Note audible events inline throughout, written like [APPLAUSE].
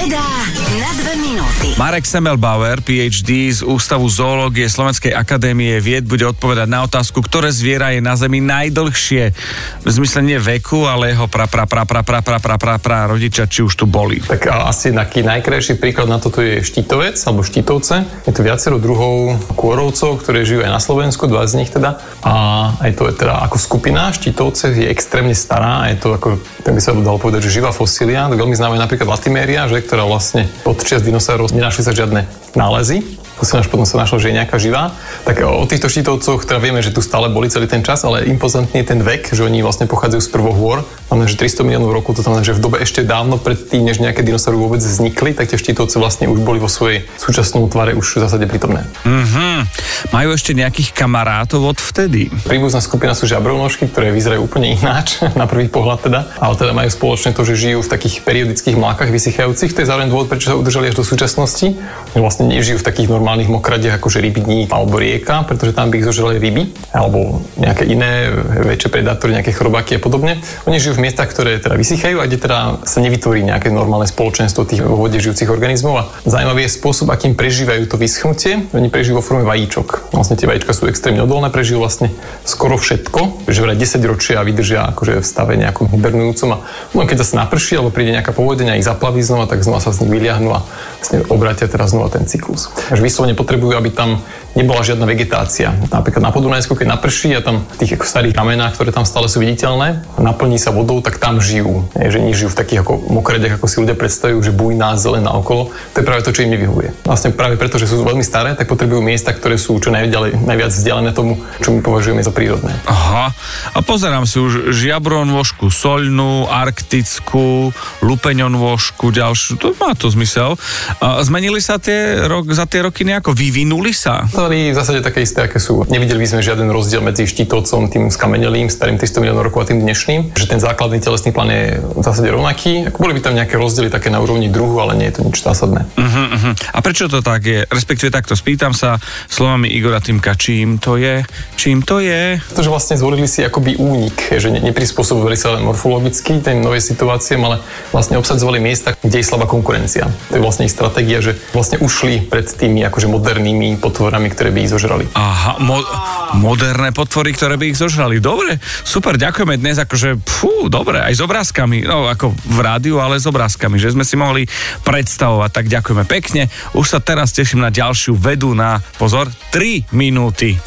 れだ。Na dve minúty. Marek Semmelbauer, PhD z Ústavu zoológie Slovenskej akadémie vied, bude odpovedať na otázku, ktoré zviera je na Zemi najdlhšie. V zmysle nie veku, ale jeho pra, pra, pra, pra, pra, pra, pra, pra, pra rodičia, či už tu boli. Tak a asi taký najkrajší príklad na toto je štítovec alebo štítovce. Je tu viacero druhov kôrovcov, ktoré žijú aj na Slovensku, dva z nich teda. A aj to je teda ako skupina štítovce je extrémne stará a je to ako, tak by sa dalo povedať, že živá fosília. Veľmi známe napríklad Latimeria, že, ktorá vlastne od čias dinosaurov nenašli sa žiadne nálezy až potom sa našlo, že je nejaká živá. Tak o týchto štítovcoch teda vieme, že tu stále boli celý ten čas, ale impozantný je ten vek, že oni vlastne pochádzajú z prvohôr. Máme, že 300 miliónov rokov, to znamená, že v dobe ešte dávno pred tým, než nejaké dinosaury vôbec vznikli, tak tie štítovce vlastne už boli vo svojej súčasnom tvare už v zásade prítomné. Mm-hmm. Majú ešte nejakých kamarátov od vtedy? Príbuzná skupina sú žabrovnožky, ktoré vyzerajú úplne ináč, [LAUGHS] na prvý pohľad teda, ale teda majú spoločné to, že žijú v takých periodických mlákach vysychajúcich. To je zároveň dôvod, prečo sa udržali až do súčasnosti. Vlastne nežijú v takých normálnych mokradiach, akože rybník alebo rieka, pretože tam by ich zožrali ryby alebo nejaké iné väčšie predátory, nejaké chrobáky a podobne. Oni žijú v miestach, ktoré teda vysychajú a kde teda sa nevytvorí nejaké normálne spoločenstvo tých vo vode žijúcich organizmov. A zaujímavý je spôsob, akým prežívajú to vyschnutie. Oni prežijú vo forme vajíčok. Vlastne tie vajíčka sú extrémne odolné, prežijú vlastne skoro všetko, že vraj 10 ročia vydržia akože v stave nejakom hibernujúcom a no, keď sa naprší alebo príde nejaká povodenia, ich zaplaví znova, tak znova sa z nich vyliahnu a vlastne obratia teraz znova ten cyklus. Takže vyslovene potrebujú, aby tam nebola žiadna vegetácia. Napríklad na Podunajsku, keď naprší a tam v tých starých kamenách, ktoré tam stále sú viditeľné, naplní sa vodou, tak tam žijú. Je, že nežijú v takých ako mokrediach, ako si ľudia predstavujú, že bujná, zelená okolo. To je práve to, čo im nevyhovuje. Vlastne práve preto, že sú veľmi staré, tak potrebujú miesta, ktoré sú čo najďalej, najviac vzdialené tomu, čo my považujeme za prírodné. Aha. A pozerám si už žiabron vožku soľnú, arktickú, lupeňon vožku, ďalšiu. To má to zmysel. A zmenili sa tie rok, za tie roky nejako? Vyvinuli sa? Zostali v zásade také isté, aké sú. Nevideli by sme žiaden rozdiel medzi štítovcom, tým skamenelým, starým 300 miliónov rokov a tým dnešným, že ten základný telesný plán je v zásade rovnaký. Boli by tam nejaké rozdiely také na úrovni druhu, ale nie je to nič zásadné. Uh-huh, uh-huh. A prečo to tak je? Respektíve takto spýtam sa slovami Igora Týmka, čím to je? Čím to je? To, že vlastne zvolili si akoby únik, že ne, neprispôsobovali sa morfologicky tej novej situácie, ale vlastne obsadzovali miesta, kde je slabá konkurencia. To je vlastne ich stratégia, že vlastne ušli pred tými akože modernými potvorami, ktoré by ich zožrali. Aha, mo- moderné potvory, ktoré by ich zožrali. Dobre, super, ďakujeme dnes, akože, fú, dobre, aj s obrázkami, no ako v rádiu, ale s obrázkami, že sme si mohli predstavovať, tak ďakujeme pekne. Už sa teraz teším na ďalšiu vedu na, pozor, 3 minúty.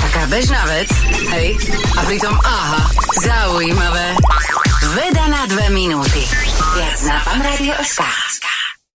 Taká bežná vec, hej, a pritom aha, zaujímavé. Veda na dve minúty. Viac na fanradio.sk